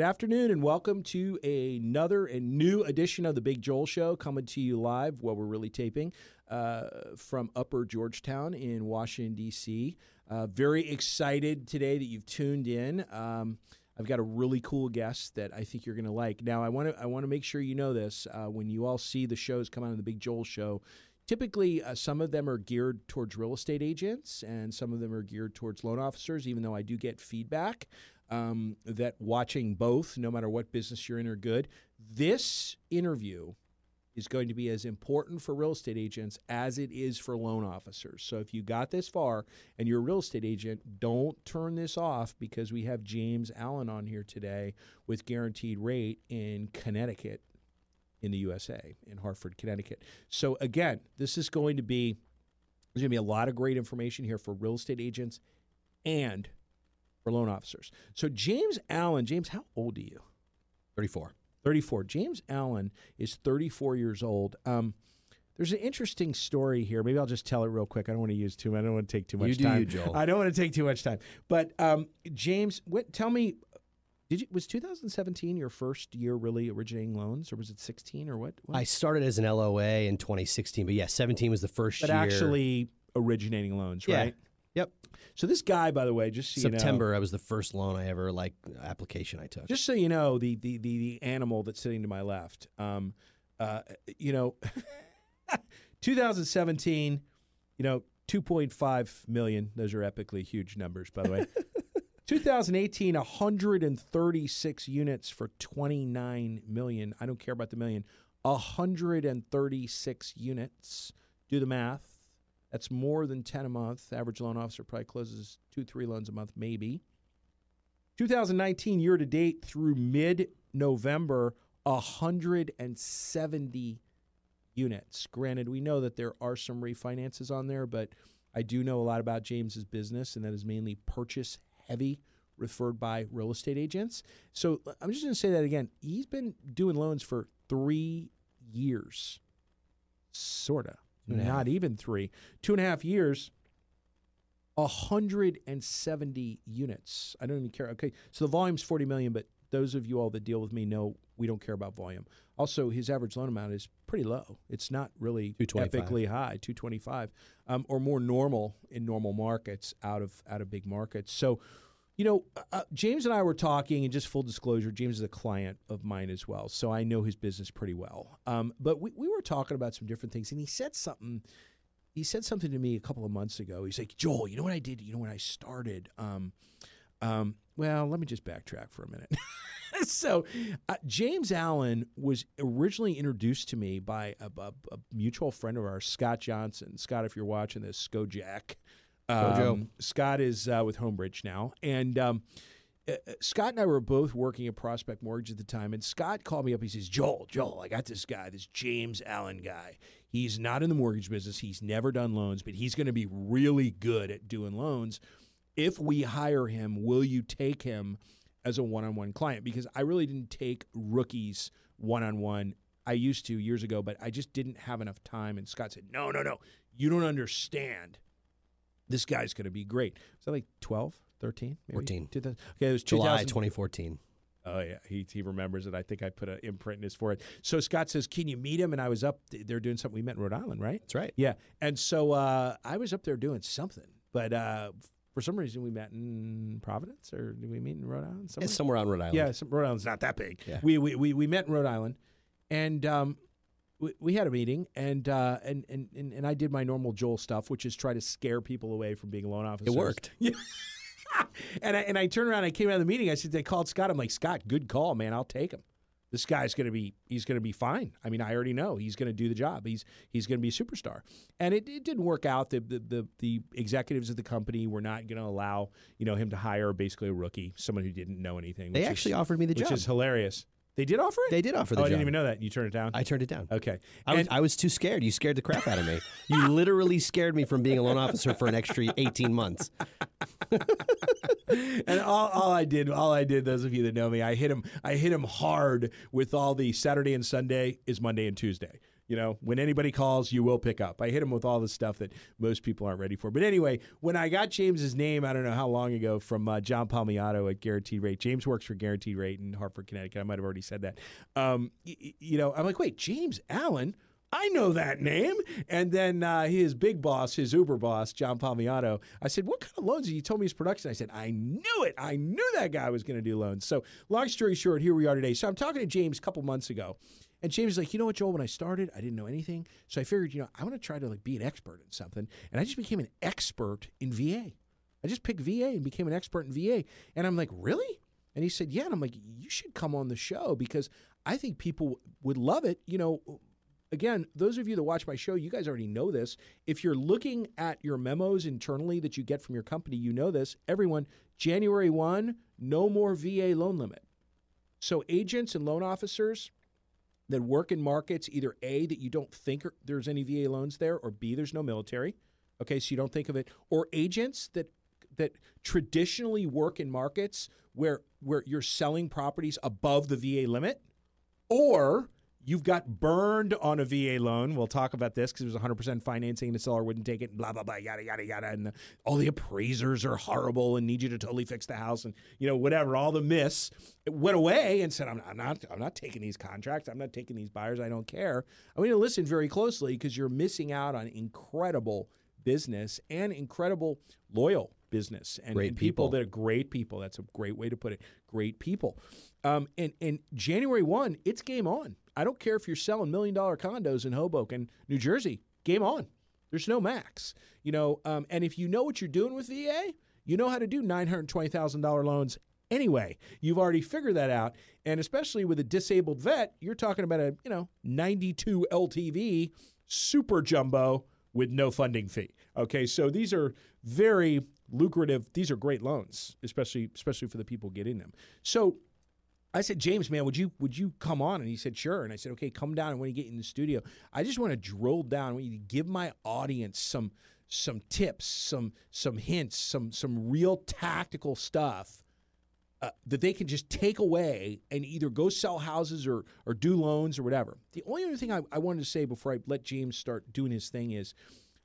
Good afternoon, and welcome to another and new edition of the Big Joel Show, coming to you live while we're really taping uh, from Upper Georgetown in Washington D.C. Uh, very excited today that you've tuned in. Um, I've got a really cool guest that I think you're going to like. Now, I want to I want to make sure you know this uh, when you all see the shows come out on the Big Joel Show. Typically, uh, some of them are geared towards real estate agents, and some of them are geared towards loan officers. Even though I do get feedback um, that watching both, no matter what business you're in, are good. This interview is going to be as important for real estate agents as it is for loan officers. So if you got this far and you're a real estate agent, don't turn this off because we have James Allen on here today with Guaranteed Rate in Connecticut in the USA, in Hartford, Connecticut. So again, this is going to be there's going to be a lot of great information here for real estate agents and for loan officers. So James Allen, James, how old are you? 34. 34. James Allen is 34 years old. Um, there's an interesting story here. Maybe I'll just tell it real quick. I don't want to use too. I don't want to take too much You do time. you, Joel. I don't want to take too much time. But um, James, what? Tell me, did you was 2017 your first year really originating loans, or was it 16 or what? what? I started as an LOA in 2016, but yeah, 17 was the first but year. actually originating loans, Yeah. right? Yep. So this guy, by the way, just so you know- September, I was the first loan I ever like application I took. Just so you know, the the the, the animal that's sitting to my left, um, uh, you know, 2017, you know, 2.5 million. Those are epically huge numbers, by the way. 2018, 136 units for 29 million. I don't care about the million. 136 units. Do the math. That's more than 10 a month. Average loan officer probably closes two, three loans a month, maybe. 2019 year to date through mid November, 170 units. Granted, we know that there are some refinances on there, but I do know a lot about James's business, and that is mainly purchase heavy, referred by real estate agents. So I'm just going to say that again. He's been doing loans for three years, and a not even three, two and a half years. 170 units. I don't even care. Okay, so the volume's 40 million, but those of you all that deal with me know we don't care about volume. Also, his average loan amount is pretty low. It's not really 225. epically high, 225, um, or more normal in normal markets out of out of big markets. So, you know, uh, James and I were talking, and just full disclosure, James is a client of mine as well, so I know his business pretty well. Um, but we, we were talking about some different things, and he said something he said something to me a couple of months ago. He's like, Joel, you know what I did? You know when I started? Um, um, well, let me just backtrack for a minute. so, uh, James Allen was originally introduced to me by a, a, a mutual friend of ours, Scott Johnson. Scott, if you're watching this, Skojack. Um, Scott is uh, with Homebridge now, and um, uh, uh, Scott and I were both working at Prospect Mortgage at the time, and Scott called me up. He says, "Joel, Joel, I got this guy, this James Allen guy. He's not in the mortgage business. He's never done loans, but he's going to be really good at doing loans. If we hire him, will you take him as a one-on-one client? Because I really didn't take rookies one-on-one. I used to years ago, but I just didn't have enough time. And Scott said, "No, no, no, you don't understand." This guy's going to be great. Was that like 12, 13? Maybe? 14. 2000 Okay, it was July 2014. Oh yeah, he he remembers it. I think I put an imprint in his forehead. So Scott says, "Can you meet him?" And I was up. They're doing something. We met in Rhode Island, right? That's right. Yeah. And so uh, I was up there doing something, but uh, for some reason we met in Providence, or did we meet in Rhode Island? Somewhere? It's somewhere on Rhode Island. Yeah, some, Rhode Island's not that big. Yeah. We, we we we met in Rhode Island, and um, we, we had a meeting, and uh, and, and and and I did my normal Joel stuff, which is try to scare people away from being loan officers. It worked. Yeah. and I and I turned around, I came out of the meeting. I said, they called Scott. I'm like, Scott, good call, man. I'll take him. This guy's gonna be he's gonna be fine. I mean, I already know he's gonna do the job. He's he's gonna be a superstar. And it, it didn't work out. The, the the the executives of the company were not gonna allow you know him to hire basically a rookie, someone who didn't know anything. They which actually is, offered me the which job. is hilarious. They did offer it. They did offer the oh, I didn't even know that. You turned it down. I turned it down. okay. I was, And- I was too scared. You scared the crap out of me. You literally scared me from being a loan officer for an extra 18 months. and all, all I did, all I did, those of you that know me, I hit him, I hit him hard with all the Saturday and Sunday is Monday and Tuesday. You know, when anybody calls, you will pick up. I hit him with all the stuff that most people aren't ready for. But anyway, when I got James's name, I don't know how long ago from uh, John Palmiato at Guaranteed Rate. James works for Guaranteed Rate in Hartford, Connecticut. I might have already said that. Um, y- you know, I'm like, wait, James Allen. I know that name. And then uh, his big boss, his Uber boss, John Palmiato, I said, What kind of loans? He told me his production. I said, I knew it. I knew that guy was going to do loans. So, long story short, here we are today. So, I'm talking to James a couple months ago. And James is like, you know what, Joel? When I started, I didn't know anything, so I figured, you know, I want to try to like be an expert in something, and I just became an expert in VA. I just picked VA and became an expert in VA, and I'm like, really? And he said, yeah. And I'm like, you should come on the show because I think people would love it. You know, again, those of you that watch my show, you guys already know this. If you're looking at your memos internally that you get from your company, you know this. Everyone, January 1, no more VA loan limit. So agents and loan officers that work in markets, either A, that you don't think there's any VA loans there, or B, there's no military. Okay, so you don't think of it, or agents that that traditionally work in markets where where you're selling properties above the VA limit, or you've got burned on a VA loan. We'll talk about this because it was 100% financing and the seller wouldn't take it, blah, blah, blah, yada, yada, yada. And the, all the appraisers are horrible and need you to totally fix the house and, you know, whatever, all the myths. It went away and said, I'm, I'm not, I'm not taking these contracts. I'm not taking these buyers. I don't care. I mean, listen very closely because you're missing out on incredible business and incredible loyal business and, and people. people. that are great people. That's a great way to put it. Great people. Um, and, and January 1, it's game on. I don't care if you're selling million dollar condos in Hoboken, New Jersey, game on. There's no max. You know, um, and if you know what you're doing with VA, you know how to do $920,000 loans anyway. You've already figured that out. And especially with a disabled vet, you're talking about a, you know, 92 LTV super jumbo with no funding fee. Okay, so these are very lucrative. These are great loans, especially especially for the people getting them. So I said, James, man, would you would you come on? And he said, sure. And I said, okay, come down. And when you get in the studio, I just want to drill down. I want you to give my audience some some tips, some some hints, some some real tactical stuff uh, that they can just take away and either go sell houses or or do loans or whatever. The only other thing I, I wanted to say before I let James start doing his thing is.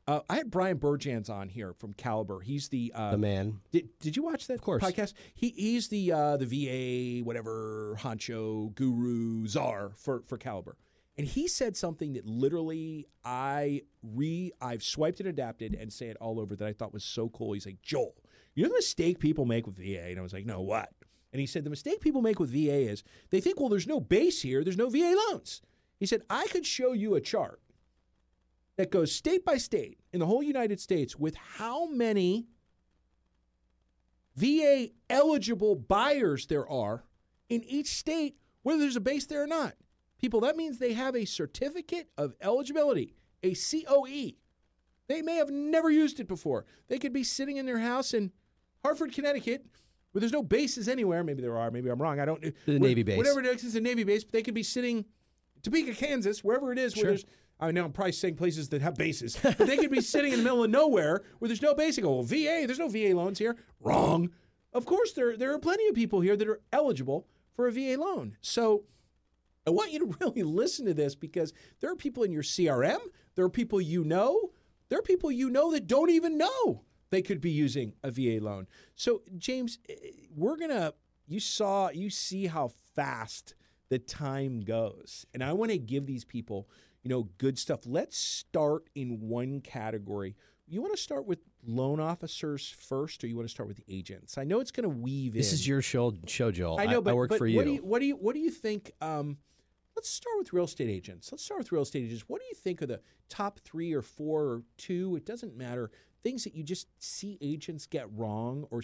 Uh, I had Brian Burjans on here from Caliber. He's the uh, The man. did, did you watch that Of course. podcast? He he's the uh, the VA whatever honcho guru czar for for Caliber, and he said something that literally I re I've swiped and adapted and say it all over that I thought was so cool. He's like Joel, you know the mistake people make with VA, and I was like, no, what? And he said the mistake people make with VA is they think, well, there's no base here, there's no VA loans. He said I could show you a chart that goes state by state in the whole United States with how many VA eligible buyers there are in each state, whether there's a base there or not. People, that means they have a certificate of eligibility, a COE. They may have never used it before. They could be sitting in their house in Hartford, Connecticut, where there's no bases anywhere. Maybe there are. Maybe I'm wrong. I don't. The Navy base. Whatever it is, it's a Navy base. But they could be sitting in Topeka, Kansas, wherever it is, where Sure. there's. I know I'm probably saying places that have bases, but they could be sitting in the middle of nowhere where there's no base. Go, well, VA, there's no VA loans here. Wrong. Of course, there there are plenty of people here that are eligible for a VA loan. So I want you to really listen to this because there are people in your CRM, there are people you know, there are people you know that don't even know they could be using a VA loan. So James, eh, we're going to you saw you see how fast the time goes. And I want to give these people, you know, good stuff. Let's start in one category. You want to start with loan officers first or you want to start with agents? I know it's going to weave in. This is your show, show Joel. I know, but, I work but for What do you. you what do you what do you think? Um, let's start with real estate agents. Let's start with real estate agents. What do you think of the top three or four or two? It doesn't matter. Things that you just see agents get wrong, or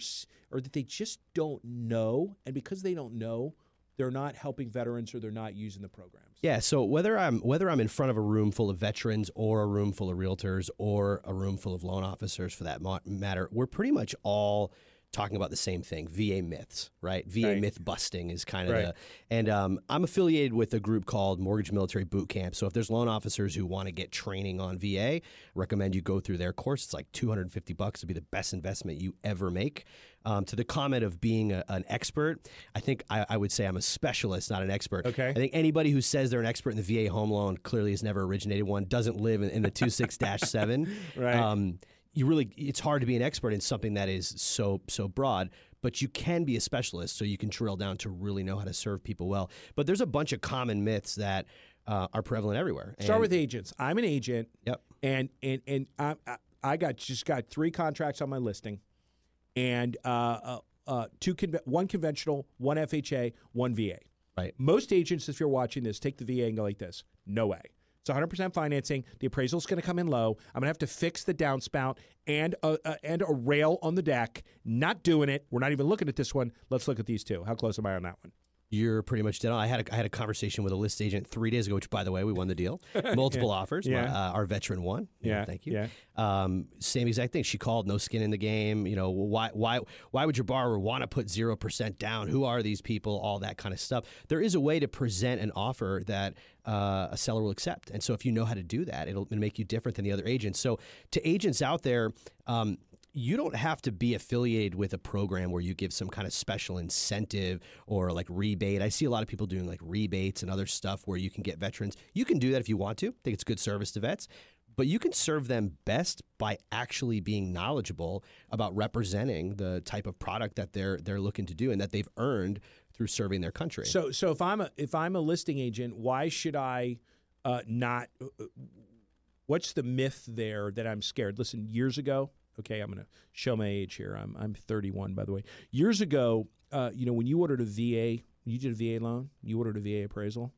or that they just don't know, and because they don't know, they're not helping veterans or they're not using the programs. Yeah, so whether I'm whether I'm in front of a room full of veterans or a room full of realtors or a room full of loan officers for that matter, we're pretty much all talking about the same thing: VA myths, right? VA Right. myth busting is kind of Right. the. And um, I'm affiliated with a group called Mortgage Military Boot Camp. So if there's loan officers who want to get training on VA, recommend you go through their course. It's like 250 bucks to be the best investment you ever make. Um, to the comment of being a, an expert, I think I, I would say I'm a specialist, not an expert. Okay. I think anybody who says they're an expert in the VA home loan clearly has never originated one, doesn't live in, in the 26 7. Right. Um, you really, it's hard to be an expert in something that is so so broad. But you can be a specialist, so you can drill down to really know how to serve people well. But there's a bunch of common myths that uh, are prevalent everywhere. Start with agents. I'm an agent. Yep. and and and I- I got just got three contracts on my listing, and uh, uh, uh, two conve- one conventional, one FHA, one VA. Right. Most agents, if you're watching this, take the VA and go like this: No way. It's 100% financing. The appraisal's going to come in low. I'm going to have to fix the downspout and a, uh, and a rail on the deck. Not doing it. We're not even looking at this one. Let's look at these two. How close am I on that one? You're pretty much dead on. I had a, I had a conversation with a list agent three days ago, which, by the way, we won the deal. Multiple offers. Yeah. My- uh, our veteran won. Yeah, thank you. yeah. Um, same exact thing. She called, no skin in the game. You know, why why why would your borrower want to put zero percent down? Who are these people? All that kind of stuff. There is a way to present an offer that uh, a seller will accept, and so if you know how to do that, it'll, it'll make you different than the other agents. So to agents out there. Um, you don't have to be affiliated with a program where you give some kind of special incentive or like rebate. I see a lot of people doing like rebates and other stuff where you can get veterans. You can do that if you want to. I think it's good service to vets. But you can serve them best by actually being knowledgeable about representing the type of product that they're they're looking to do and that they've earned through serving their country. So so if I'm a if I'm a listing agent, why should I uh, not? uh, What's the myth there that I'm scared? Listen, years ago, okay, I'm going to show my age here. I'm I'm 31, by the way. Years ago, uh, you know, when you ordered a VA, you did a VA loan, you ordered a VA appraisal.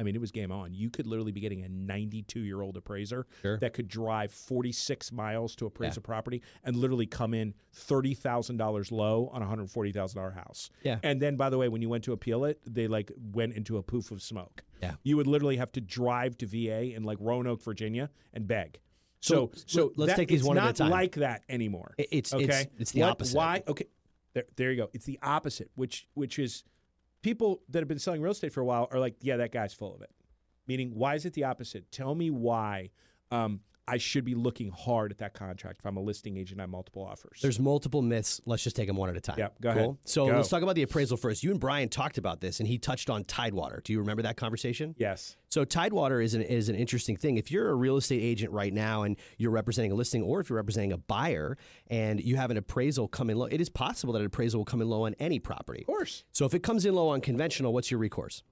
I mean, it was game on. You could literally be getting a 92 year old appraiser Sure. that could drive 46 miles to appraise a property and literally come in $30,000 low on a $140,000 house. Yeah. And then, by the way, when you went to appeal it, they like went into a poof of smoke. Yeah. You would literally have to drive to VA in like Roanoke, Virginia, and beg. So, So, so, let's that- take these one at a time. It's not like that anymore. It- it's okay. it's it's the What- opposite. Why? Okay. There, there you go. It's the opposite, which which is people that have been selling real estate for a while are like, yeah, that guy's full of it. Meaning, why is it the opposite? Tell me why um, I should be looking hard at that contract if I'm a listing agent on multiple offers. There's multiple myths. Let's just take them one at a time. Yep, go ahead. So Go. let's talk about the appraisal first. You and Brian talked about this, and he touched on Tidewater. Do you remember that conversation? yes. So Tidewater is an is an interesting thing. If you're a real estate agent right now and you're representing a listing, or if you're representing a buyer and you have an appraisal come in low, it is possible that an appraisal will come in low on any property. Of course. So if it comes in low on conventional, what's your recourse?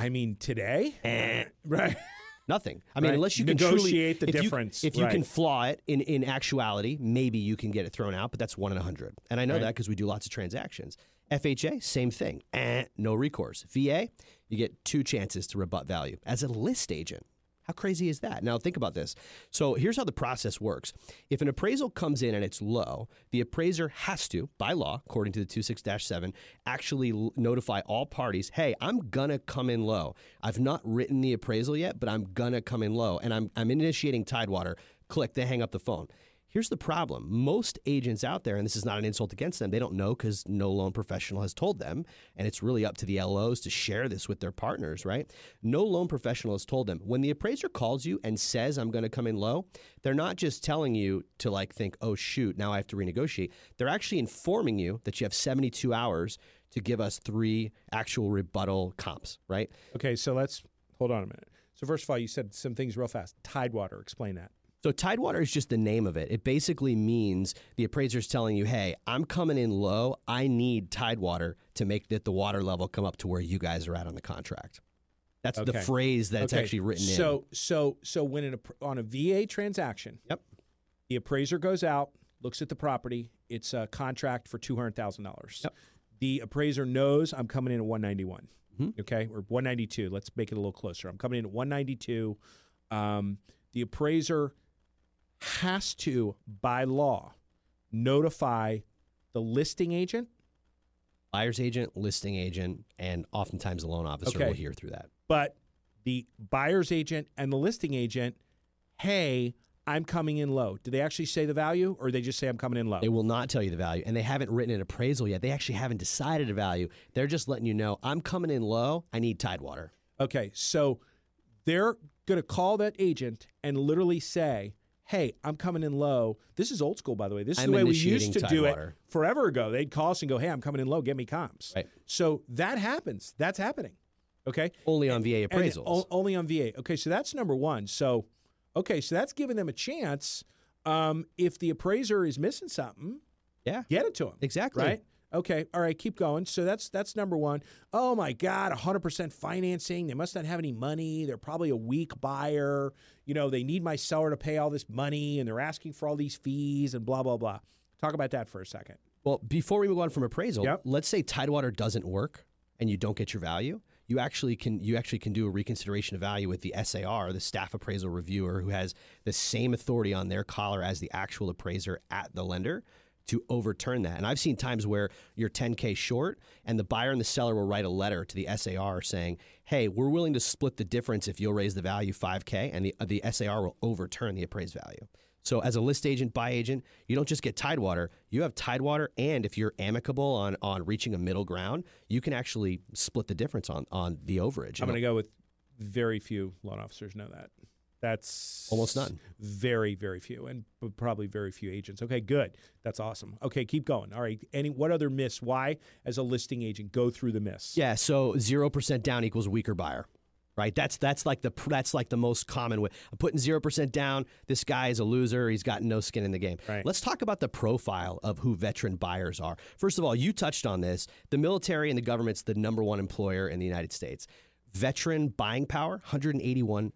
I mean, today, eh. right? Nothing. I mean, Right. unless you can Negotiate truly, the if you- difference. if you can flaw it in, in actuality, maybe you can get it thrown out, but that's one in a hundred. And I know Right. that because we do lots of transactions. FHA, same thing. Eh, no recourse. VA, you get two chances to rebut value. As a list agent, how crazy is that? Now, think about this. So, here's how the process works. If an appraisal comes in and it's low, the appraiser has to, by law, according to the 26 7, actually notify all parties hey, I'm to come in low. I've not written the appraisal yet, but I'm to come in low. And I'm, I'm initiating Tidewater. Click, they hang up the phone. Here's the problem. Most agents out there, and this is not an insult against them, they don't know because no loan professional has told them. And it's really up to the LOs to share this with their partners, right? No loan professional has told them. When the appraiser calls you and says, I'm going to come in low, they're not just telling you to like think, oh, shoot, now I have to renegotiate. They're actually informing you that you have 72 hours to give us three actual rebuttal comps, right? Okay, so let's hold on a minute. So first of all, you said some things real fast. Tidewater, explain that. So Tidewater is just the name of it. It basically means the appraiser's telling you, "Hey, I'm coming in low. I need Tidewater to make that the water level come up to where you guys are at on the contract." That's the phrase that's Okay, actually written in. So so so when an, on a VA transaction, Yep. the appraiser goes out, looks at the property. It's a contract for two hundred thousand dollars. Yep. The appraiser knows I'm coming in at one ninety one. Mhm. Okay, or one ninety two. Let's make it a little closer. I'm coming in at one ninety two. Um, the appraiser has to, by law, notify the listing agent buyer's agent, listing agent, and oftentimes the loan officer Okay. will hear through that. but the buyer's agent and the listing agent, hey, I'm coming in low. Do they actually say the value or they just say I'm coming in low? They will not tell you the value, and they haven't written an appraisal yet. They actually haven't decided a value. They're just letting you know, "I'm coming in low. I need Tidewater." Okay, so they're going to call that agent and literally say, hey, I'm coming in low. This is old school, by the way. This is I'm the way we used to do Tidewater. it forever ago. They'd call us and go, hey, I'm coming in low. Get me comps. Right. So that happens. That's happening. Okay. Only on VA And appraisals. o- only on VA. Okay, so that's number one. So, okay, so that's giving them a chance. Um, if the appraiser is missing something, yeah, get it to them. exactly. Right. Okay. All right. Keep going. So that's that's number one. Oh my God, 100% financing. They must not have any money. They're probably a weak buyer. You know, they need my seller to pay all this money, and they're asking for all these fees and blah blah blah. Talk about that for a second. Well, before we move on from appraisal, Yep. let's say Tidewater doesn't work and you don't get your value. You actually can you actually can do a reconsideration of value with the SAR, the staff appraisal reviewer, who has the same authority on their collar as the actual appraiser at the lender to overturn that. And I've seen times where you're 10k short, and the buyer and the seller will write a letter to the SAR saying, "Hey, we're willing to split the difference if you'll raise the value 5k," and the uh, the SAR will overturn the appraised value. So as a list agent, buy agent, you don't just get Tidewater. You have Tidewater, and if you're amicable on on reaching a middle ground, you can actually split the difference on on the overage. I'm going to go with very few loan officers know that. That's Almost none. Very, very few, and probably very few agents. Okay, good. That's awesome. Okay, keep going. All right. Any what other myths? Why, as a listing agent, go through the myths? Yeah, so zero percent down equals weaker buyer, right? That's that's like the that's like the most common way. I'm putting zero percent down. This guy is a loser. He's got no skin in the game. Right. Let's talk about the profile of who veteran buyers are. First of all, you touched on this. The military and the government's the number one employer in the United States. Veteran buying power, 181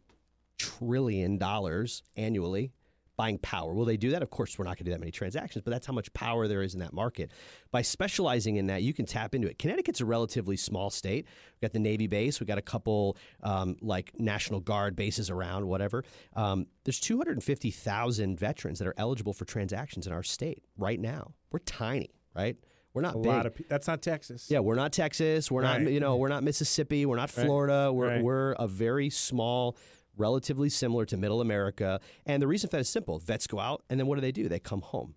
trillion dollars annually buying power. Will they do that? Of course, we're not going to do that many transactions, but that's how much power there is in that market. By specializing in that, you can tap into it. Connecticut's a relatively small state. We've got the Navy base. We've got a couple um, like National Guard bases around, whatever. Um, there's 250,000 veterans that are eligible for transactions in our state right now. We're tiny, right? We're not a big. lot of. pe- That's not Texas. Yeah, we're not Texas. We're not, you know, we're not Mississippi. We're not Florida. We're, Right. we're a very small, relatively similar to middle America. And the reason for that is simple. Vets go out, and then what do they do? They come home.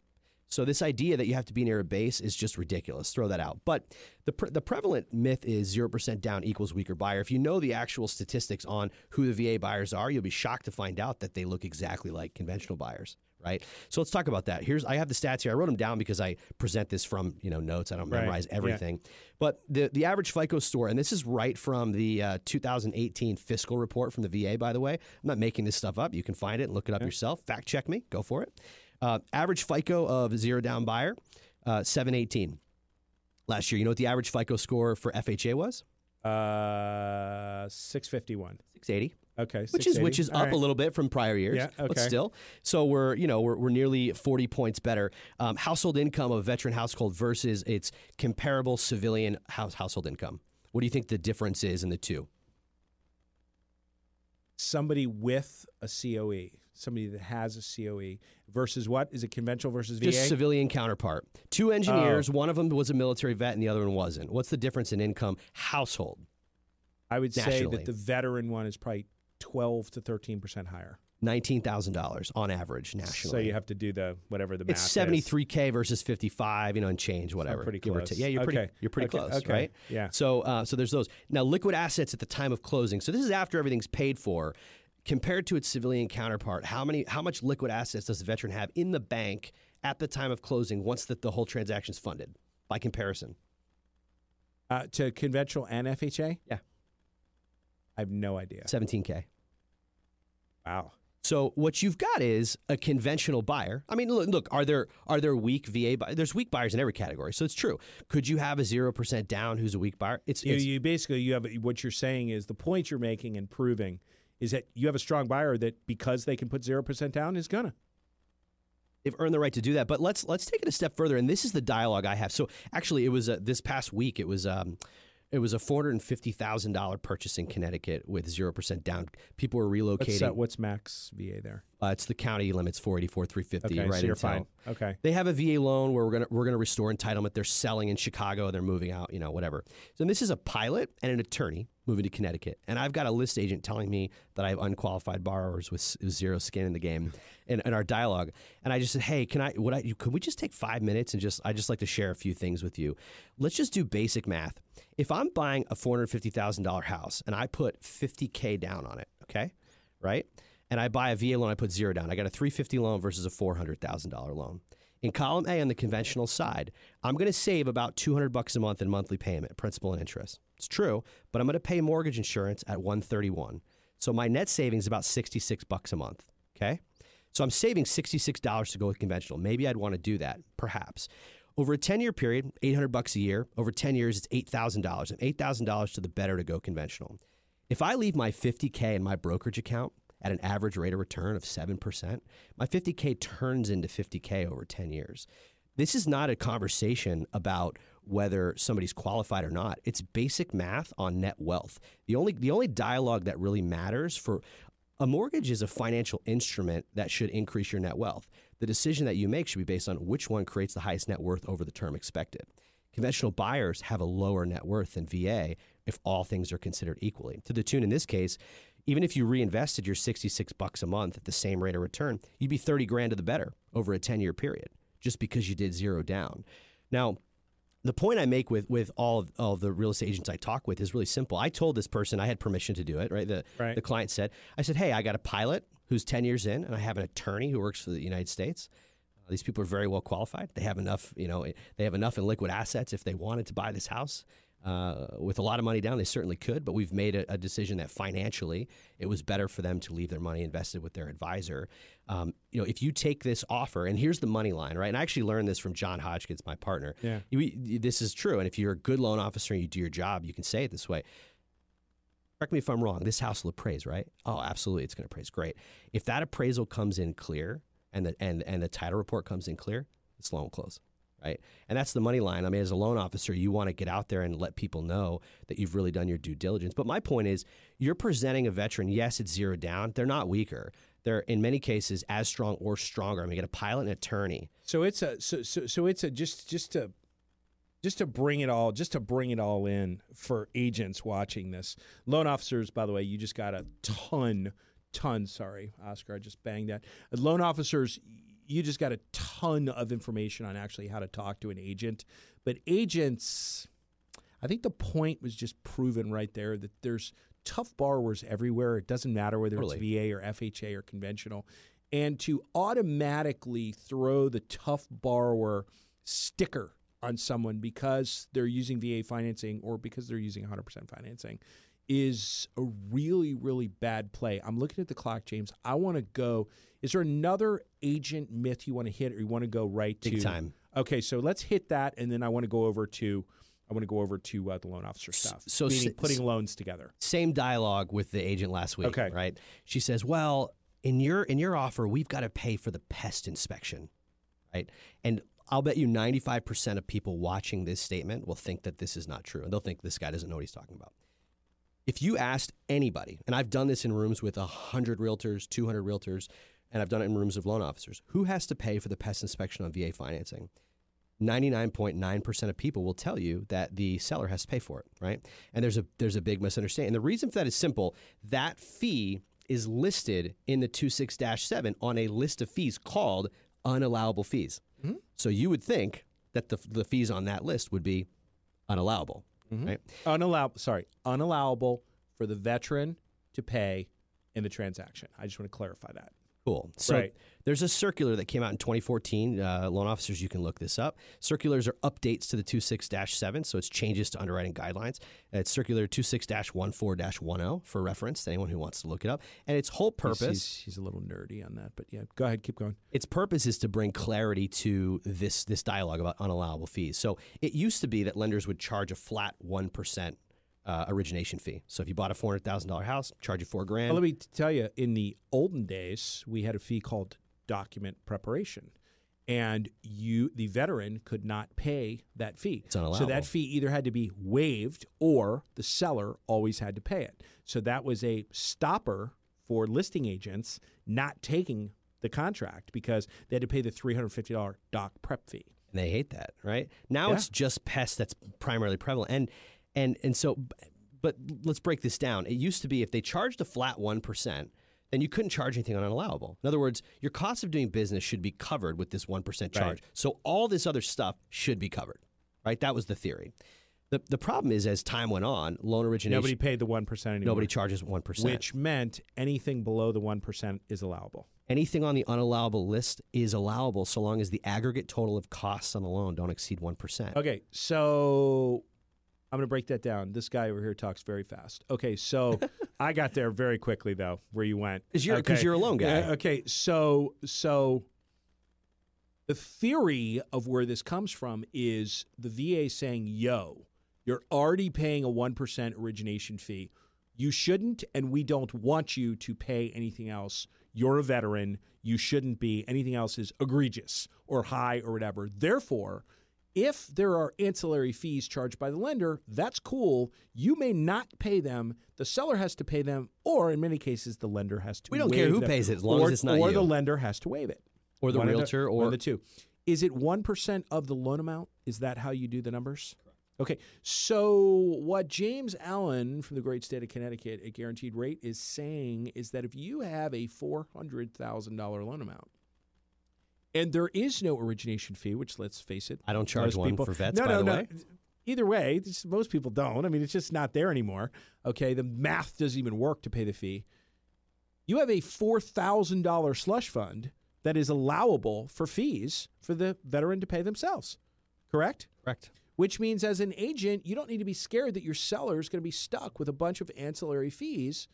So this idea that you have to be near a base is just ridiculous. Throw that out. But the pre- the prevalent myth is zero percent down equals weaker buyer. If you know the actual statistics on who the VA buyers are, you'll be shocked to find out that they look exactly like conventional buyers. Right. So let's talk about that. Here's I have the stats here. I wrote them down because I present this from you know notes. I don't Right. memorize Yeah. everything. But the the average FICO score, and this is right from the uh, 2018 fiscal report from the VA. By the way, I'm not making this stuff up. You can find it and look it up yourself. Fact check me. Go for it. Uh, average FICO of zero down buyer, uh, 718 last year. You know what the average FICO score for FHA was? Uh, six fifty one. 680. Okay. which is which is All up right. a little bit from prior years, Yeah, but still. So we're you know we're, we're nearly 40 points better. Um, household income of veteran household versus its comparable civilian house household income. What do you think the difference is in the two? Somebody with a COE, somebody that has a COE versus what is it? Conventional versus VA. Just civilian counterpart. Two engineers. One of them was a military vet, and the other one wasn't. What's the difference in income household? I would say that the veteran one is probably twelve to thirteen percent higher. Nineteen thousand dollars on average nationally. So you have to do the whatever the math it's is. seventy three k versus fifty five, you know, and change whatever. pretty give or close. Yeah, you're pretty. Okay. You're pretty Okay, close, okay. right? Yeah. So, uh, so there's those. Now, liquid assets at the time of closing. So this is after everything's paid for. Compared to its civilian counterpart, how many, how much liquid assets does the veteran have in the bank at the time of closing once that the whole transaction's funded? By comparison, Uh, to conventional and FHA. Yeah. I have no idea. seventeen k. Wow. So what you've got is a conventional buyer. I mean, look, look are there are there weak VA buyers? There's weak buyers in every category, so it's true. Could you have a zero percent down who's a weak buyer? It's, You, it's you basically you have what you're saying is the point you're making and proving is that you have a strong buyer that because they can put zero percent down is gonna. they've earned the right to do that. But let's let's take it a step further, and this is the dialogue I have. So actually, it was uh, this past week. It was. Um, it was a four hundred and fifty thousand dollar purchase in Connecticut with zero percent down. People were What's, relocating. uh, what's max VA there? Uh, it's the county limits four eighty four three fifty. Okay, right so in town. fine. Okay. They have a VA loan where we're gonna we're gonna restore entitlement. They're selling in Chicago. They're moving out. You know, whatever. So this is a pilot and an attorney moving to Connecticut, and I've got a list agent telling me that I have unqualified borrowers with, with zero skin in the game. In, in our dialogue, and I just said, "Hey, can I? Would I? Could we just take five minutes and just? I just like to share a few things with you. Let's just do basic math. If I'm buying a four hundred fifty thousand dollar house and I put fifty k down on it, okay, right? And I buy a VA loan, I put zero down. I got a 350 loan versus a $400,000 loan. In column A on the conventional side, I'm going to save about 200 bucks a month in monthly payment, principal and interest. It's true, but I'm going to pay mortgage insurance at 131. So my net savings is about 66 bucks a month, okay? So I'm saving $66 to go with conventional. Maybe I'd want to do that, perhaps. Over a 10 year period, 800 bucks a year. Over 10 years, it's $8,000. And $8,000 to the better to go conventional. If I leave my 50K in my brokerage account at an average rate of return of 7%, my 50K turns into 50K over 10 years. This is not a conversation about whether somebody's qualified or not. It's basic math on net wealth. The only the only dialogue that really matters for a mortgage is a financial instrument that should increase your net wealth. The decision that you make should be based on which one creates the highest net worth over the term expected. Conventional buyers have a lower net worth than VA if all things are considered equally. To the tune in this case, even if you reinvested your 66 bucks a month at the same rate of return, you'd be 30 grand to the better over a 10 year period just because you did zero down. Now, the point I make with with all of, all of the real estate agents I talk with is really simple. I told this person I had permission to do it. Right, the Right. the client said, I said, hey, I got a pilot who's ten years in, and I have an attorney who works for the United States. Uh, these people are very well qualified. They have enough, you know, they have enough in liquid assets if they wanted to buy this house. Uh, with a lot of money down, they certainly could, but we've made a, a decision that financially it was better for them to leave their money invested with their advisor. Um, you know, if you take this offer, and here's the money line, right? And I actually learned this from John Hodgkins, my partner. Yeah. You- this is true. And if you're a good loan officer and you do your job, you can say it this way. Correct me if I'm wrong. This house will appraise, right? Oh, absolutely, it's going to appraise. Great. If that appraisal comes in clear and the and and the title report comes in clear, it's loan close, right? And that's the money line. I mean, as a loan officer, you want to get out there and let people know that you've really done your due diligence. But my point is, you're presenting a veteran. Yes, it's zero down. They're not weaker. They're in many cases as strong or stronger. I mean, you get a pilot and attorney. So it's a so so so it's a just just to just to bring it all just to bring it all in for agents watching this. Loan officers, by the way, you just got a ton ton. Sorry, Oscar, I just banged that. Loan officers, you just got a ton of information on actually how to talk to an agent. But agents, I think the point was just proven right there that there's tough borrowers everywhere. It doesn't matter whether Totally. it's VA or FHA or conventional. And to automatically throw the tough borrower sticker on someone because they're using VA financing or because they're using 100% financing is a really, really bad play. I'm looking at the clock, James. I want to go. Is there another agent myth you want to hit or you want to go right to? Big time. Okay, so let's hit that, and then I want to go over to I want to go over to uh, the loan officer stuff. so meaning s- putting loans together. same dialogue with the agent last week. Okay. Right. She says, "Well, in your in your offer, we've got to pay for the pest inspection, right?" And I'll bet you ninety five percent of people watching this statement will think that this is not true, and they'll think this guy doesn't know what he's talking about. If you asked anybody, and I've done this in rooms with hundred realtors, two hundred realtors, and I've done it in rooms of loan officers, who has to pay for the pest inspection on VA financing? 99.9% of people will tell you that the seller has to pay for it, right? And there's a there's a big misunderstanding. And the reason for that is simple. That fee is listed in the 26-7 on a list of fees called unallowable fees. Hmm? So you would think that the the fees on that list would be unallowable, Mm-hmm. right? Unallowable. Sorry, unallowable for the veteran to pay in the transaction. I just want to clarify that. Cool. So Right. there's a circular that came out in 2014. Uh, loan officers, you can look this up. Circulars are updates to the 26-7, so it's changes to underwriting guidelines. It's circular 26-14-10 for reference to anyone who wants to look it up. And its whole He's- purpose, He's, he's a little nerdy on that, but yeah, go ahead, keep going. its purpose is to bring clarity to this this dialogue about unallowable fees. So it used to be that lenders would charge a flat one percent uh, origination fee. So if you bought a four hundred thousand dollar house, charge you four grand. Well, let me tell you, in the olden days, we had a fee called document preparation, and you, the veteran, could not pay that fee. It's So that fee either had to be waived or the seller always had to pay it. So that was a stopper for listing agents not taking the contract because they had to pay the three hundred fifty dollar doc prep fee. and they hate that, right? Now Yeah. it's just pest that's primarily prevalent, and and and so, but let's break this down. It used to be if they charged a flat one percent, then you couldn't charge anything on unallowable. In other words, your cost of doing business should be covered with this one percent charge. Right. So all this other stuff should be covered, right? That was the theory. The, the problem is, as time went on, loan origination, Nobody paid the one percent anymore. nobody charges 1%. which meant anything below the one percent is allowable. Anything on the unallowable list is allowable so long as the aggregate total of costs on the loan don't exceed 1%. Okay, so I'm going to break that down. This guy over here talks very fast. Okay, so I got there very quickly though, where you went. 'Cause you're- Okay. you're a loan guy. Yeah, okay, so so the theory of where this comes from is the VA saying, "Yo, you're already paying a one percent origination fee. You shouldn't, and we don't want you to pay anything else. You're a veteran. You shouldn't be. Anything else is egregious or high or whatever. Therefore." If there are ancillary fees charged by the lender, that's cool. You may not pay them. The seller has to pay them, or in many cases, the lender has to. We don't care who them. pays it, as long or, as it's not or you. the lender has to waive it, Or the One realtor one or the two. Is it one percent of the loan amount? Is that how you do the numbers? Okay, so what James Allen from the great state of Connecticut at Guaranteed Rate is saying is that if you have a four hundred thousand dollar loan amount, and there is no origination fee, which let's face it, I don't charge one people, for vets, No, by no, the no. way. Either way, most people don't. I mean, it's just not there anymore. Okay, the math doesn't even work to pay the fee. You have a four thousand dollar slush fund that is allowable for fees for the veteran to pay themselves. Correct? Correct. Which means, as an agent, you don't need to be scared that your seller is going to be stuck with a bunch of ancillary fees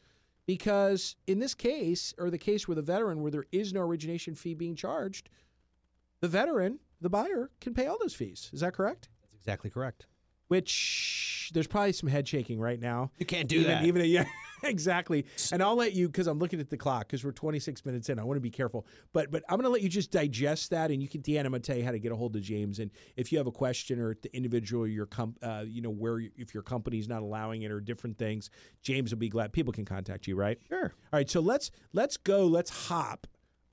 because, in this case, or the case with a veteran where there is no origination fee being charged, the veteran, the buyer, can pay all those fees. Is that correct? That's exactly correct. Which there's probably some head shaking right now. You can't do even, that. Even yeah, exactly. And I'll let you because I'm looking at the clock because we're 26 minutes in. I want to be careful, but but I'm going to let you just digest that, and you can. Deanna, I'm going to tell you how to get a hold of James, and if you have a question or the individual, your com, uh, you know where you- if your company's not allowing it or different things, James will be glad. People can contact you, right? Sure. All right. So let's let's go. Let's hop.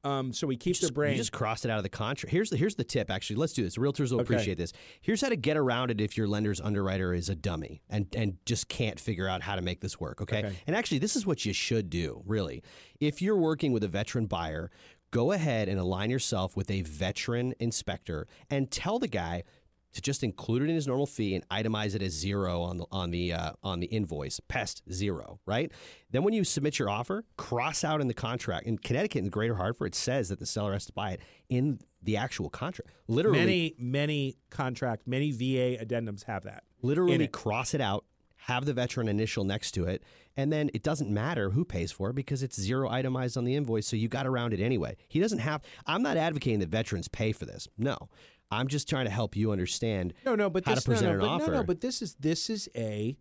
Um, so we keep Just, the brain. You just crossed it out of the contract. Here's the here's the tip. Actually, let's do this. Realtors will Okay. appreciate this. Here's how to get around it if your lender's underwriter is a dummy and and just can't figure out how to make this work. Okay. Okay. And actually, this is what you should do. Really, if you're working with a veteran buyer, go ahead and align yourself with a veteran inspector and tell the guy to just include it in his normal fee and itemize it as zero on the on the uh, on the invoice, pest zero, right? Then when you submit your offer, cross out in the contract. In Connecticut and Greater Hartford, it says that the seller has to buy it in the actual contract. Literally, many many contract many VA addendums have that. literally it. cross it out. Have the veteran initial next to it, and then it doesn't matter who pays for it because it's zero itemized on the invoice. So you got around it anyway. He doesn't have. I'm not advocating that veterans pay for this. No, I'm just trying to help you understand. No, no, but how this, to present no, an no, but, offer. No, no, but this is this is a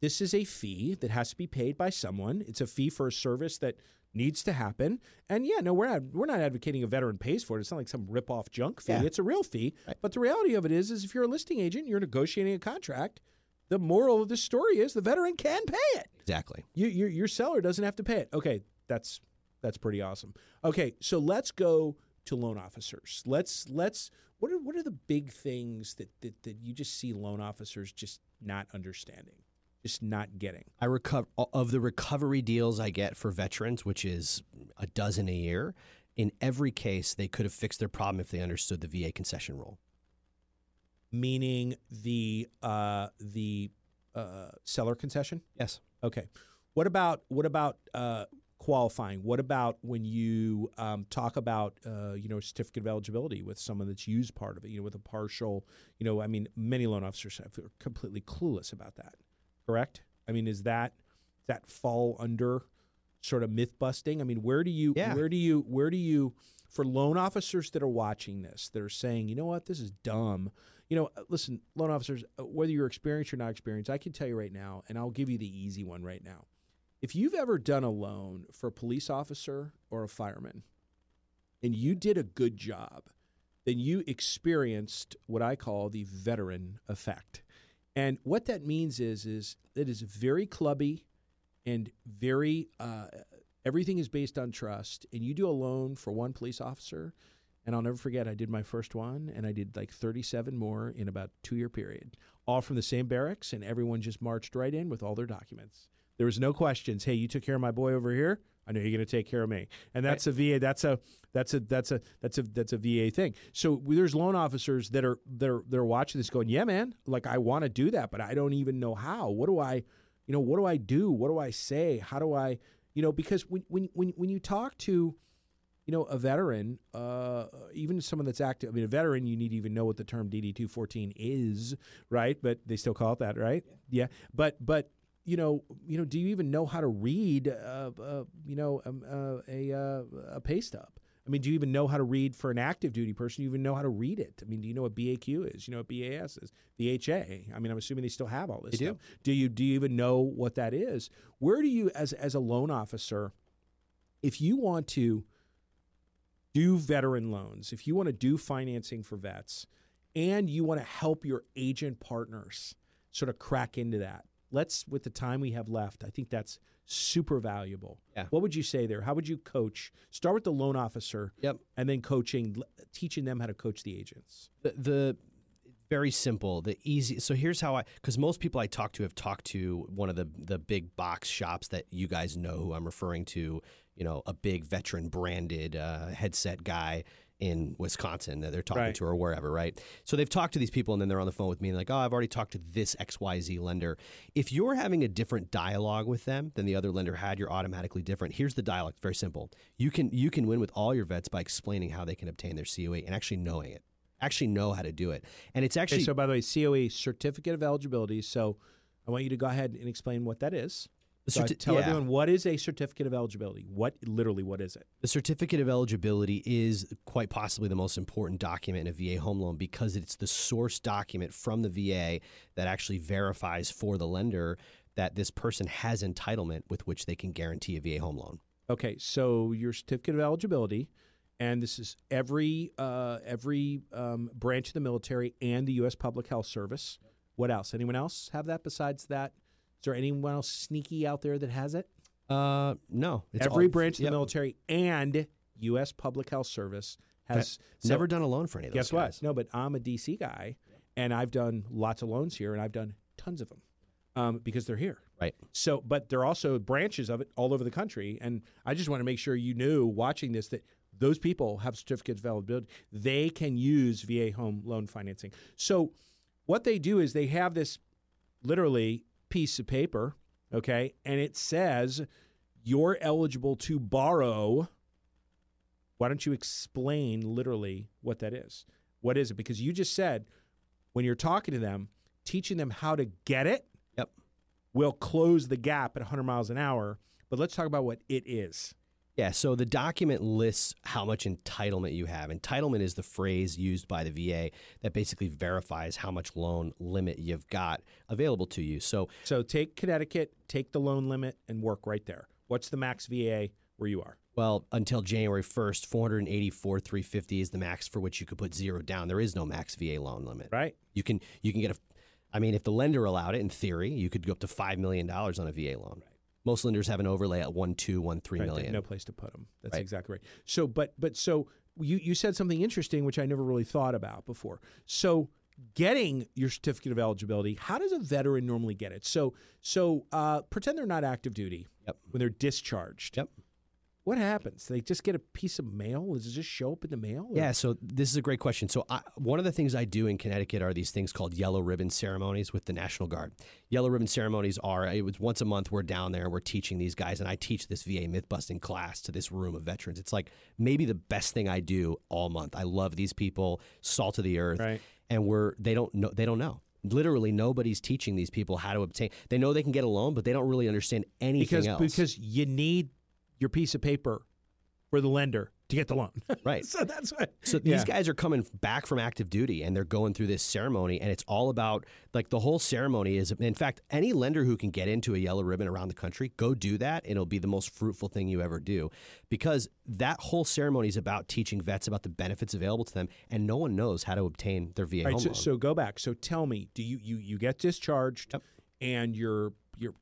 this is a fee that has to be paid by someone. It's a fee for a service that needs to happen. And yeah, no, we're not we're not advocating a veteran pays for it. It's not like some rip off junk fee. Yeah. It's a real fee. Right. But the reality of it is, is if you're a listing agent, you're negotiating a contract. The moral of the story is the veteran can pay it. Exactly. You, your your seller doesn't have to pay it. Okay, that's that's pretty awesome. Okay, so let's go to loan officers. Let's let's what are what are the big things that that, that you just see loan officers just not understanding, just not getting? I recover of the recovery deals I get for veterans, which is a dozen a year. In every case, they could have fixed their problem if they understood the VA concession rule. Meaning the uh, the uh, seller concession. Yes. Okay. What about what about uh, qualifying? What about when you um, talk about uh, you know certificate of eligibility with someone that's used part of it? You know, with a partial. You know, I mean, many loan officers are completely clueless about that. Correct. I mean, is that does that fall under sort of myth busting? I mean, where do you Yeah. where do you where do you for loan officers that are watching this that are saying, you know what, this is dumb. You know, uh, listen, loan officers, uh, whether you're experienced or not experienced, I can tell you right now, and I'll give you the easy one right now. If you've ever done a loan for a police officer or a fireman, and you did a good job, then you experienced what I call the veteran effect. And what that means is, is it is very clubby and very uh, everything is based on trust. And you do a loan for one police officer, and I'll never forget I did my first one, and I did like 37 more in about two year period, all from the same barracks, and everyone just marched right in with all their documents. There was no questions. Hey, you took care of my boy over here. I know you're going to take care of me. And that's right. a VA. That's a that's a that's a that's a that's a VA thing. So there's loan officers that are they're they're watching this going, yeah, man, like I want to do that, but I don't even know how. What do I, you know, what do I do? What do I say? How do I, you know, because when when when when you talk to you know, a veteran, uh, even someone that's active. I mean, a veteran, you need to even know what the term DD two fourteen is, right? But they still call it that, right? Yeah. yeah. But but you know, you know, do you even know how to read, uh, uh, you know, um, uh, a uh, a pay stub? I mean, do you even know how to read for an active duty person? Do you even know how to read it? I mean, do you know what BAQ is? You know what BAS is? VHA. I mean, I'm assuming they still have all this they stuff. Do. do you do you even know what that is? Where do you, as as a loan officer, if you want to do veteran loans, if you want to do financing for vets, and you want to help your agent partners sort of crack into that, let's with the time we have left i think that's super valuable. Yeah. what would you say there? How would you coach? Start with the loan officer yep. and then coaching teaching them how to coach the agents. The, the very simple the easy so here's how i because most people i talk to have talked to one of the the big box shops that you guys know who i'm referring to you know a big veteran branded uh, headset guy in Wisconsin that they're talking right. to or wherever, right? So they've talked to these people and then they're on the phone with me and like, oh, I've already talked to this XYZ lender. If you're having a different dialogue with them than the other lender had, you're automatically different. Here's the dialogue. Very simple. You can you can win with all your vets by explaining how they can obtain their COE and actually knowing it. Actually know how to do it. And it's actually okay, so by the way, COE certificate of eligibility. So I want you to go ahead and explain what that is. So certi- tell yeah. everyone what is a certificate of eligibility. What literally what is it? The certificate of eligibility is quite possibly the most important document in a VA home loan because it's the source document from the VA that actually verifies for the lender that this person has entitlement with which they can guarantee a VA home loan. Okay, so your certificate of eligibility, and this is every uh, every um, branch of the military and the U.S. Public Health Service. What else? Anyone else have that besides that? Is there anyone else sneaky out there that has it? Uh, no. Every all, branch of yep. the military and U.S. Public Health Service has so, never done a loan for any of those. Guess guys. what? No, but I'm a DC guy, and I've done lots of loans here, and I've done tons of them um, because they're here. Right. So, but there are also branches of it all over the country, and I just want to make sure you knew watching this that those people have certificates of availability. They can use VA home loan financing. So, what they do is they have this literally piece of paper, okay, and it says you're eligible to borrow. Why don't you explain literally what that is? What is it? Because you just said when you're talking to them, teaching them how to get it yep. will close the gap at 100 miles an hour. But let's talk about what it is. Yeah, so the document lists how much entitlement you have. Entitlement is the phrase used by the VA that basically verifies how much loan limit you've got available to you. So So take Connecticut, take the loan limit and work right there. What's the max VA where you are? Well, until January 1st, 484 350 is the max for which you could put zero down. There is no max VA loan limit. Right. You can you can get a I mean, if the lender allowed it in theory, you could go up to 5 million dollars on a VA loan. Right. Most lenders have an overlay at one, two, one, three right, million. No place to put them. That's right. exactly right. So, but but so you you said something interesting which I never really thought about before. So getting your certificate of eligibility, how does a veteran normally get it? So so uh, pretend they're not active duty yep. when they're discharged. Yep what happens? They just get a piece of mail? Does it just show up in the mail? Or? Yeah, so this is a great question. So I, one of the things I do in Connecticut are these things called yellow ribbon ceremonies with the National Guard. Yellow ribbon ceremonies are it was once a month we're down there and we're teaching these guys and I teach this VA myth busting class to this room of veterans. It's like maybe the best thing I do all month. I love these people, salt of the earth, right. and we're they don't know they don't know literally nobody's teaching these people how to obtain they know they can get a loan but they don't really understand anything because, else because you need your piece of paper for the lender to get the loan. Right. so that's what. So yeah. these guys are coming back from active duty and they're going through this ceremony, and it's all about like the whole ceremony is. In fact, any lender who can get into a yellow ribbon around the country, go do that, and it'll be the most fruitful thing you ever do, because that whole ceremony is about teaching vets about the benefits available to them, and no one knows how to obtain their VA right, home so, loan. So go back. So tell me, do you you you get discharged, yep. and you're you're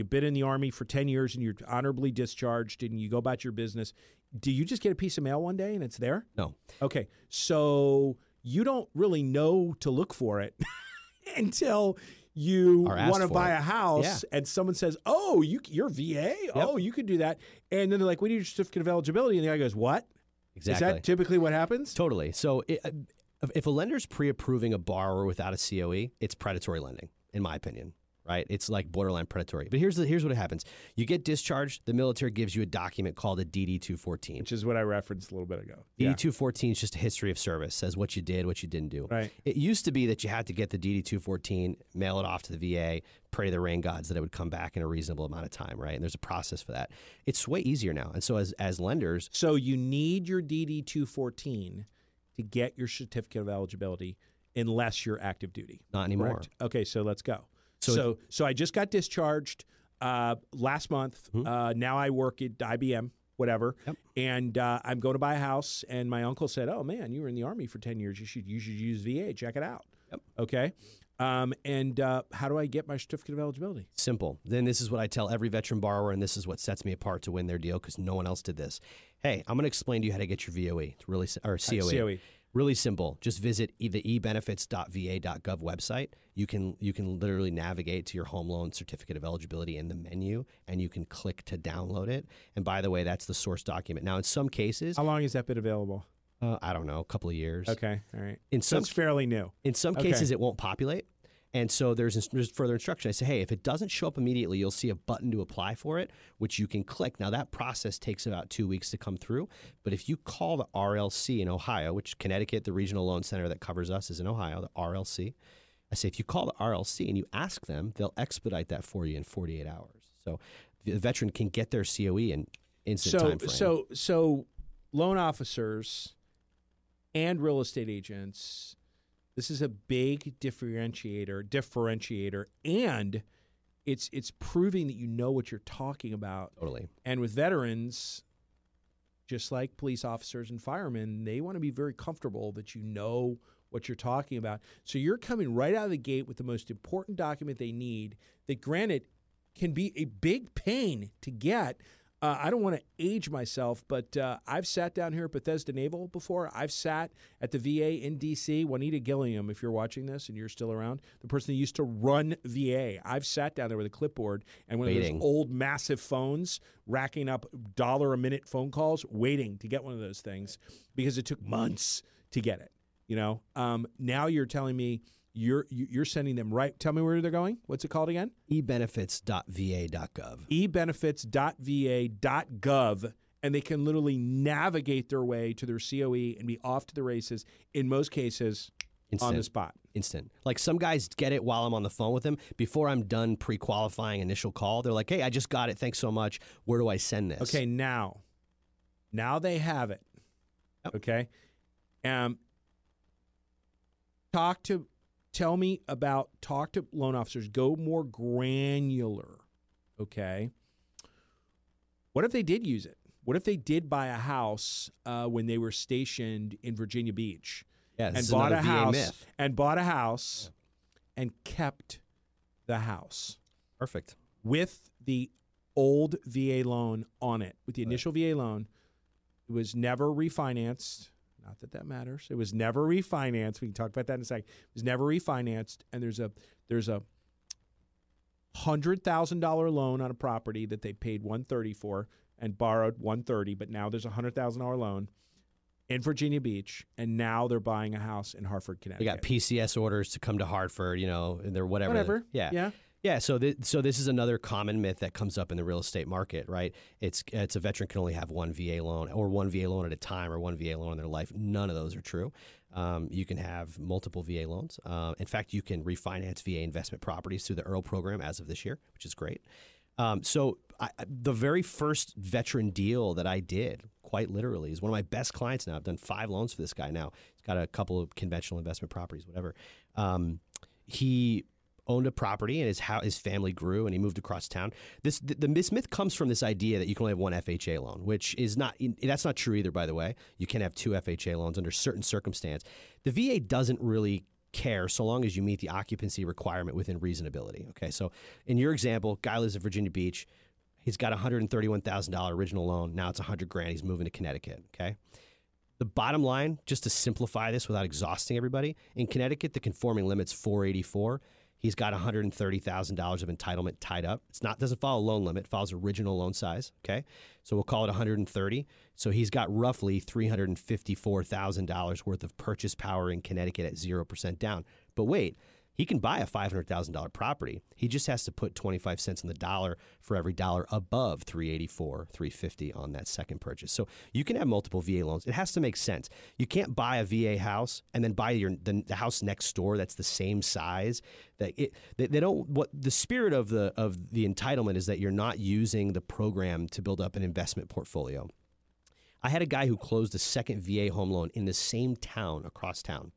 you've been in the army for 10 years and you're honorably discharged and you go about your business do you just get a piece of mail one day and it's there? No. Okay. So you don't really know to look for it until you want to buy it. a house and someone says, "Oh, you you're VA. Oh, you could do that," and then they're like, "We need your certificate of eligibility," and the guy goes, "What? Exactly. Is that typically what happens?" Totally. So it, uh, if a lender's pre-approving a borrower without a COE, it's predatory lending, in my opinion. Right? It's like borderline predatory. But here's the, here's what happens: you get discharged. The military gives you a document called a DD two fourteen. Which is what I referenced a little bit ago. DD two fourteen is just a history of service. Says what you did, what you didn't do. Right. It used to be that you had to get the DD two fourteen, mail it off to the VA, pray to the rain gods that it would come back in a reasonable amount of time. Right. And there's a process for that. It's way easier now. And so as as lenders, So you need your DD two fourteen to get your certificate of eligibility, unless you're active duty. not anymore. Correct. Okay, so let's go. So- So so, I just got discharged uh, last month. Uh, now I work at IBM, whatever, Yep. and uh, I'm going to buy a house. And my uncle said, "Oh man, you were in the army for ten years. You should you should use VA. Check it out." Yep. Okay. Um, and uh, how do I get my certificate of eligibility? Simple. Then this is what I tell every veteran borrower, and this is what sets me apart to win their deal because no one else did this. Hey, I'm going to explain to you how to get your VOE. It's really or COE. COE. Really simple. Just visit the ebenefits.va.gov website. You can you can literally navigate to your home loan certificate of eligibility in the menu, and you can click to download it. And by the way, that's the source document. Now, in some cases, How long has that been available? uh, I don't know, a couple of years. Okay, all right. In So some it's fairly new. in some Okay. cases, it won't populate. And so there's, there's further instruction. I say, hey, if it doesn't show up immediately, you'll see a button to apply for it, which you can click. Now, that process takes about two weeks to come through. But if you call the RLC in Ohio, which Connecticut, the regional loan center that covers us, is in Ohio, the RLC. I say, if you call the RLC and you ask them, they'll expedite that for you in 48 hours. So the veteran can get their COE in instant So time frame. so so loan officers and real estate agents this is a big differentiator differentiator and it's it's proving that you know what you're talking about totally. and with veterans just like police officers and firemen they want to be very comfortable that you know what you're talking about so you're coming right out of the gate with the most important document they need that granted can be a big pain to get uh, I don't want to age myself, but uh, I've sat down here at Bethesda Naval before. I've sat at the VA in DC. Juanita Gilliam, if you're watching this and you're still around, the person that used to run VA. I've sat down there with a clipboard and one of those old massive phones, racking up dollar a minute phone calls, waiting to get one of those things because it took months to get it. You know, um, now you're telling me you're you- you're sending them right. Tell me where they're going. What's it called again? ebenefits.va.gov. ebenefits.va.gov and they can literally navigate their way to their COE and be off to the races in most cases on the spot. instant. Like some guys get it while I'm on the phone with them. Before I'm done pre-qualifying initial call, they're like, "Hey, I just got it. Thanks so much. Where do I send this?" Okay, now now they have it. Yep. Okay? Um talk to tell me about talk to loan officers go more granular okay? What if they did use it? What if they did buy a house uh, when they were stationed in virginia beach? Yeah, this and bought a house and bought a house and kept the house. Perfect. with the old VA loan on it, with the initial VA loan. It was never refinanced. Not that that matters. It was never refinanced. We can talk about that in a second. It was never refinanced, and there's a there's a hundred thousand dollar loan on a property that they paid one thirty for and borrowed one thirty, but now there's a hundred thousand dollar loan in Virginia Beach, and now they're buying a house in Hartford, Connecticut. They got PCS orders to come to Hartford. You know, and they're whatever. Whatever. Yeah. Yeah. Yeah, so th- so this is another common myth that comes up in the real estate market, right? It's it's a veteran can only have one VA loan or one VA loan at a time or one VA loan in their life. None of those are true. Um, you can have multiple VA loans. Uh, in fact, you can refinance VA investment properties through the IRRRL program as of this year, which is great. Um, so I, the very first veteran deal that I did, quite literally, is one of my best clients now. I've done five loans for this guy now. He's got a couple of conventional investment properties, whatever. Um, he owned a property and his how his family grew and he moved across town. This the, the myth comes from this idea that you can only have one FHA loan, which is not that's not true either. By the way, you can have two FHA loans under certain circumstance. The VA doesn't really care so long as you meet the occupancy requirement within reasonability. Okay, so in your example, guy lives in Virginia Beach. He's got a hundred and thirty-one thousand dollar original loan. Now it's a hundred grand. He's moving to Connecticut. Okay. The bottom line, just to simplify this without exhausting everybody, in Connecticut, the conforming limit's 484. He's got $130,000 of entitlement tied up. It's not doesn't follow loan limit, follows original loan size, okay? So we'll call it 130. So he's got roughly $354,000 worth of purchase power in Connecticut at 0% down. But wait, he can buy a $500,000 property. He just has to put 25 cents in the dollar for every dollar above 384, 350 on that second purchase. So you can have multiple VA loans. It has to make sense. You can't buy a VA house and then buy your the, the house next door that's the same size. That it they, they don't what the spirit of the of the entitlement is that you're not using the program to build up an investment portfolio. I had a guy who closed a second VA home loan in the same town across town.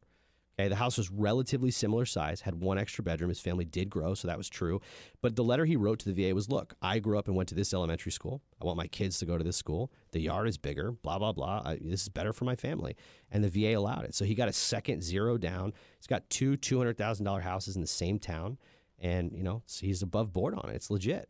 Okay, the house was relatively similar size, had one extra bedroom. His family did grow, so that was true. But the letter he wrote to the VA was Look, I grew up and went to this elementary school. I want my kids to go to this school. The yard is bigger, blah, blah, blah. I, this is better for my family. And the VA allowed it. So he got a second zero down. He's got two $200,000 houses in the same town. And, you know, he's above board on it. It's legit.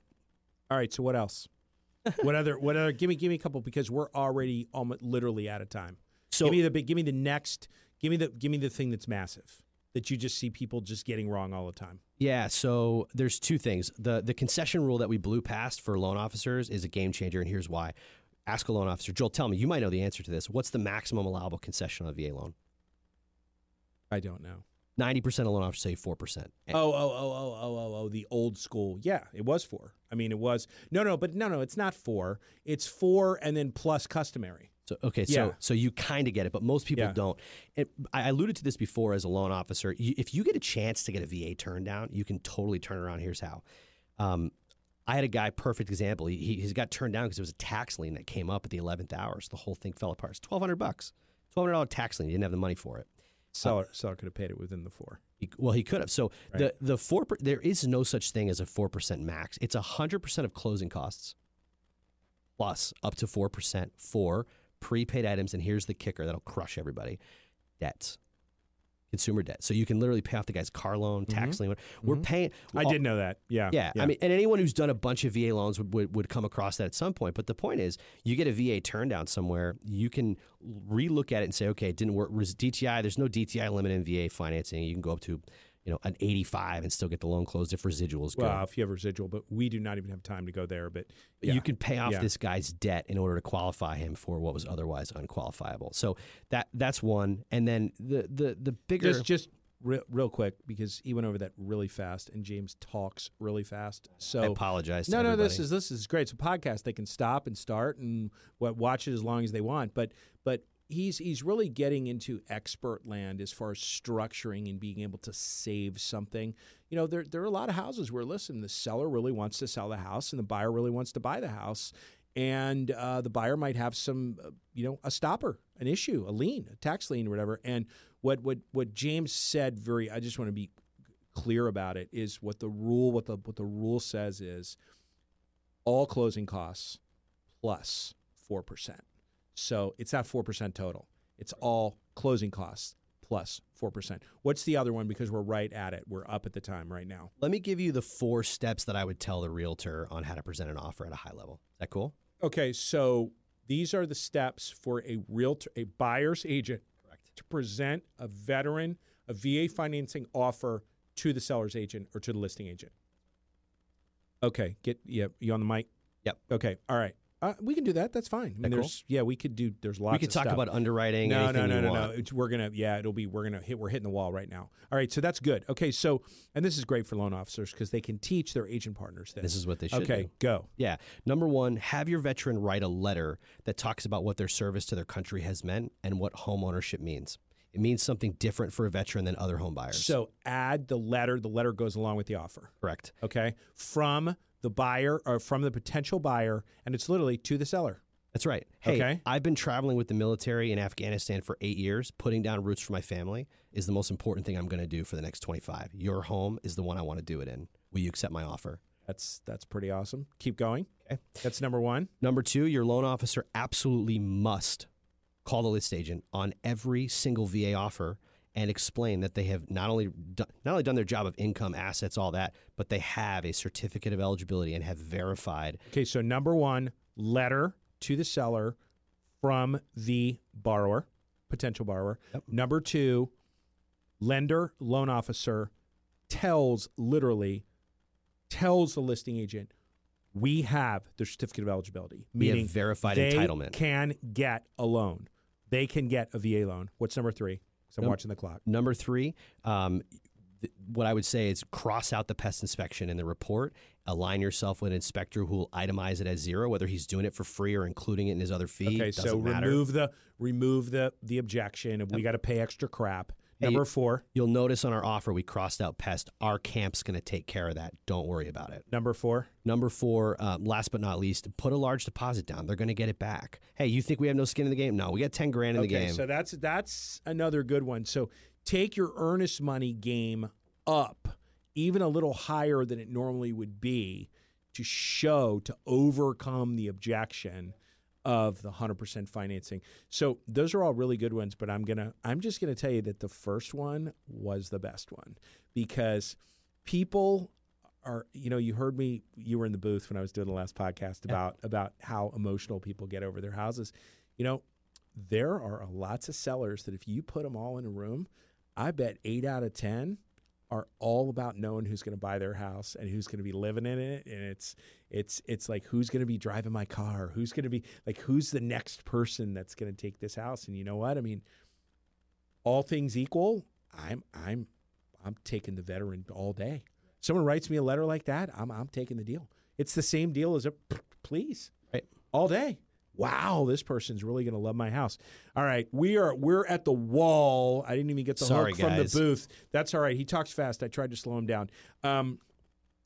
All right, so what else? what other? What other? Give me, give me a couple because we're already almost literally out of time. So give me the big. Give me the next. Give me the. Give me the thing that's massive that you just see people just getting wrong all the time. Yeah, so there's two things. The the concession rule that we blew past for loan officers is a game changer, and here's why. Ask a loan officer, Joel. Tell me, you might know the answer to this. What's the maximum allowable concession on a VA loan? I don't know. Ninety percent of loan officers say four percent. Oh, oh, oh, oh, oh, oh, oh, oh, the old school. Yeah, it was four. I mean, it was no, no, but no, no, it's not four. It's four and then plus customary. So okay, Yeah. so so you kind of get it, but most people Yeah. don't. And I alluded to this before as a loan officer. You, if you get a chance to get a VA turned down, you can totally turn around. Here's how. Um, I had a guy, perfect example. He, he got turned down because it was a tax lien that came up at the eleventh hour. So the whole thing fell apart. It's twelve hundred bucks, twelve hundred dollar tax lien. He didn't have the money for it. Seller, seller could have paid it within the four. He, well, he could have. So the the four per, there is no such thing as a four percent max. It's hundred percent of closing costs plus up to four percent for prepaid items. And here's the kicker that'll crush everybody: debts, consumer debt. So you can literally pay off the guy's car loan, tax lien. We're paying. Mm-hmm. I did know that. Yeah. Yeah, I mean, and anyone who's done a bunch of VA loans would, would, would come across that at some point. But the point is, you get a VA turn down somewhere, you can relook at it and say, okay, it didn't work. DTI, there's no DTI limit in VA financing. You can go up to, you know, an 85 and still get the loan closed if residuals go. Well, if you have residual, but we do not even have time to go there. But yeah. You can pay off Yeah. this guy's debt in order to qualify him for what was otherwise unqualifiable. So that that's one. And then the the the bigger just just real, real quick because he went over that really fast, and James talks really fast. So I apologize. To No, no, this is this is great. It's a podcast. They can stop and start and watch it as long as they want. But but he's he's really getting into expert land as far as structuring and being able to save something. You know, there there are a lot of houses where listen, the seller really wants to sell the house and the buyer really wants to buy the house. And uh, the buyer might have some, uh, you know, a stopper, an issue, a lien, a tax lien, or whatever. And what what what James said, very, I just want to be clear about it, is what the rule, what the what the rule says is, all closing costs plus 4%. So it's not 4% total. It's all closing costs plus 4%. What's the other one? Because we're right at it. We're up at the time right now. Let me give you the four steps that I would tell the realtor on how to present an offer at a high level. Is that cool? Okay, so these are the steps for a realtor, a buyer's agent Correct. to present a veteran, a VA financing offer to the seller's agent or to the listing agent. Okay, get yeah, you on the mic? Yep. Okay, all right. Uh, we can do that. That's fine. I mean, That cool? there's yeah, we could do. There's lots. Of. We could talk stuff. about underwriting. No, no, no, no, want. no. It's, we're gonna, yeah, it'll be. We're gonna hit. We're hitting the wall right now. All right, so that's good. Okay, so and this is great for loan officers because they can teach their agent partners this. This is what they should okay. do. Go. Yeah. Number one, have your veteran write a letter that talks about what their service to their country has meant and what home ownership means. It means something different for a veteran than other home buyers. So add the letter. The letter goes along with the offer. Correct. Okay, from the buyer or from the potential buyer, and it's literally to the seller. That's right. Hey, Okay. I've been traveling with the military in Afghanistan for eight years. Putting down roots for my family is the most important thing I'm going to do for the next 25. Your home is the one I want to do it in. Will you accept my offer? That's that's pretty awesome. Keep going. Okay. That's number one. Number two, your loan officer absolutely must call the list agent on every single VA offer and explain that they have not only done, not only done their job of income, assets, all that, but they have a certificate of eligibility and have verified. Okay, so number one, letter to the seller from the borrower, potential borrower. Yep. Number two, lender, loan officer, tells literally tells the listing agent we have the certificate of eligibility, meaning verified they entitlement. can get a loan. They can get a VA loan. What's number three? 'Cause I'm Num- watching the clock. Number three, um, th- what I would say is cross out the pest inspection in the report. Align yourself with an inspector who will itemize it as zero, whether he's doing it for free or including it in his other fee. Okay, doesn't so matter. remove the remove the the objection of we got to pay extra crap. Number four. You'll notice on our offer we crossed out pest. Our camp's going to take care of that. Don't worry about it. Number four. Number four, um, last but not least, put a large deposit down. They're going to get it back. Hey, you think we have no skin in the game? No, we got ten grand in the okay, game. so that's that's another good one. So take your earnest money game up even a little higher than it normally would be to show to overcome the objection of the 100% financing. So those are all really good ones, but I'm going to I'm just going to tell you that the first one was the best one because people are you know you heard me you were in the booth when I was doing the last podcast about about how emotional people get over their houses. You know, there are lots of sellers that if you put them all in a room, I bet 8 out of 10 are all about knowing who's going to buy their house and who's going to be living in it and it's it's it's like who's going to be driving my car? Who's going to be like who's the next person that's going to take this house? And you know what? I mean all things equal i'm i'm i'm taking the veteran all day. Someone writes me a letter like that i'm i'm taking the deal. It's the same deal as a please. Right. all day wow this person's really going to love my house. All right we are we're at the wall. I didn't even get the Sorry, hook from the booth. That's all right. He talks fast. I tried to slow him down. Um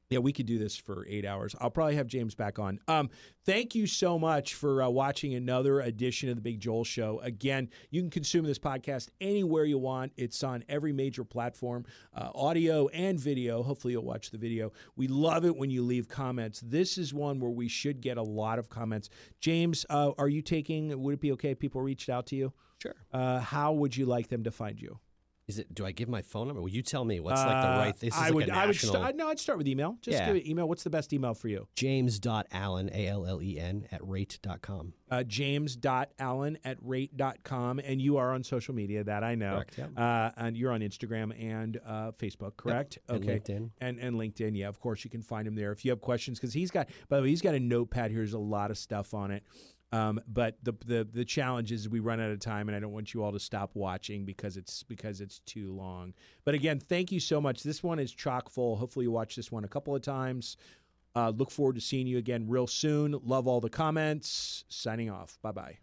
yeah, we could do this for eight hours. I'll probably have James back on. Um, thank you so much for uh, watching another edition of the Big Joel Show. Again, you can consume this podcast anywhere you want. It's on every major platform, uh, audio and video. Hopefully, you'll watch the video. We love it when you leave comments. This is one where we should get a lot of comments. James, uh, are you taking? Would it be okay if people reached out to you? sure. Uh, how would you like them to find you? Is it? Do I give my phone number? Will you tell me what's like the Uh, right? This is I like would. a I would. national. Start, no, I'd start with email. Just Yeah. give it email. What's the best email for you? James.allen, A L L E N, a l l e n at rate.com. uh, james.allen at rate.com. And you are on social media, that I know. Correct, yep. Uh, and you're on Instagram and uh, Facebook, correct? And okay. LinkedIn. And, and LinkedIn, yeah, of course, you can find him there. If you have questions, because he's got, by the way, he's got a notepad here. There's a lot of stuff on it. Um, but the, the the challenge is we run out of time, and I don't want you all to stop watching because it's because it's too long. But again, thank you so much. This one is chock full. Hopefully, you watch this one a couple of times. Uh, look forward to seeing you again real soon. Love all the comments. Signing off. Bye bye.